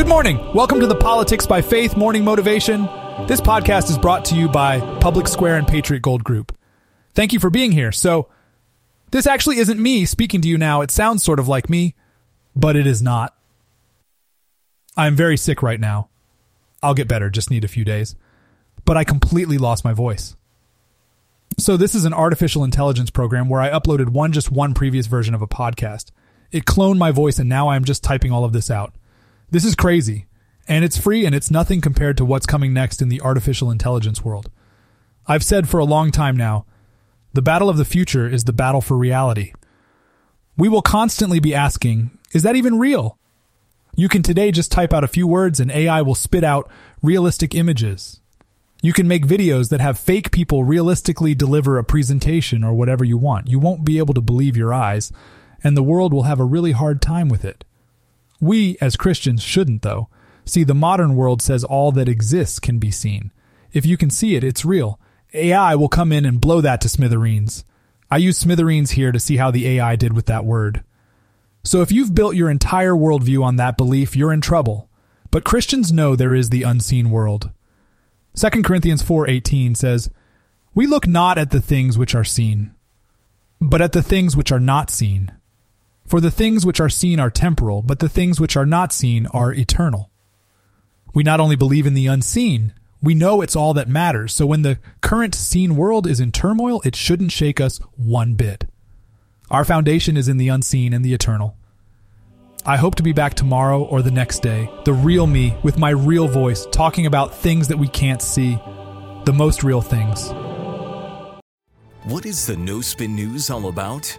Good morning. Welcome to the Politics by Faith Morning Motivation. This podcast is brought to you by Public Square and Patriot Gold Group. Thank you for being here. So, this actually isn't me speaking to you now. It sounds sort of like me, but it is not. I'm very sick right now. I'll get better, just need a few days. But I completely lost my voice. So, this is an artificial intelligence program where I uploaded one just one previous version of a podcast. It cloned my voice, and now I'm just typing all of this out. This is crazy, and it's free, and it's nothing compared to what's coming next in the artificial intelligence world. I've said for a long time now the battle of the future is the battle for reality. We will constantly be asking, is that even real? You can today just type out a few words and AI will spit out realistic images. You can make videos that have fake people realistically deliver a presentation or whatever you want. You won't be able to believe your eyes, and the world will have a really hard time with it. We, as Christians, shouldn't, though. See, the modern world says all that exists can be seen. If you can see it, it's real. AI will come in and blow that to smithereens. I use smithereens here to see how the AI did with that word. So if you've built your entire worldview on that belief, you're in trouble. But Christians know there is the unseen world. 2 Corinthians 4:18 says, "We look not at the things which are seen, but at the things which are not seen. For the things which are seen are temporal, but the things which are not seen are eternal." We not only believe in the unseen, we know it's all that matters. So when the current seen world is in turmoil, it shouldn't shake us one bit. Our foundation is in the unseen and the eternal. I hope to be back tomorrow or the next day, the real me with my real voice, talking about things that we can't see, the most real things. What is the No Spin News all about?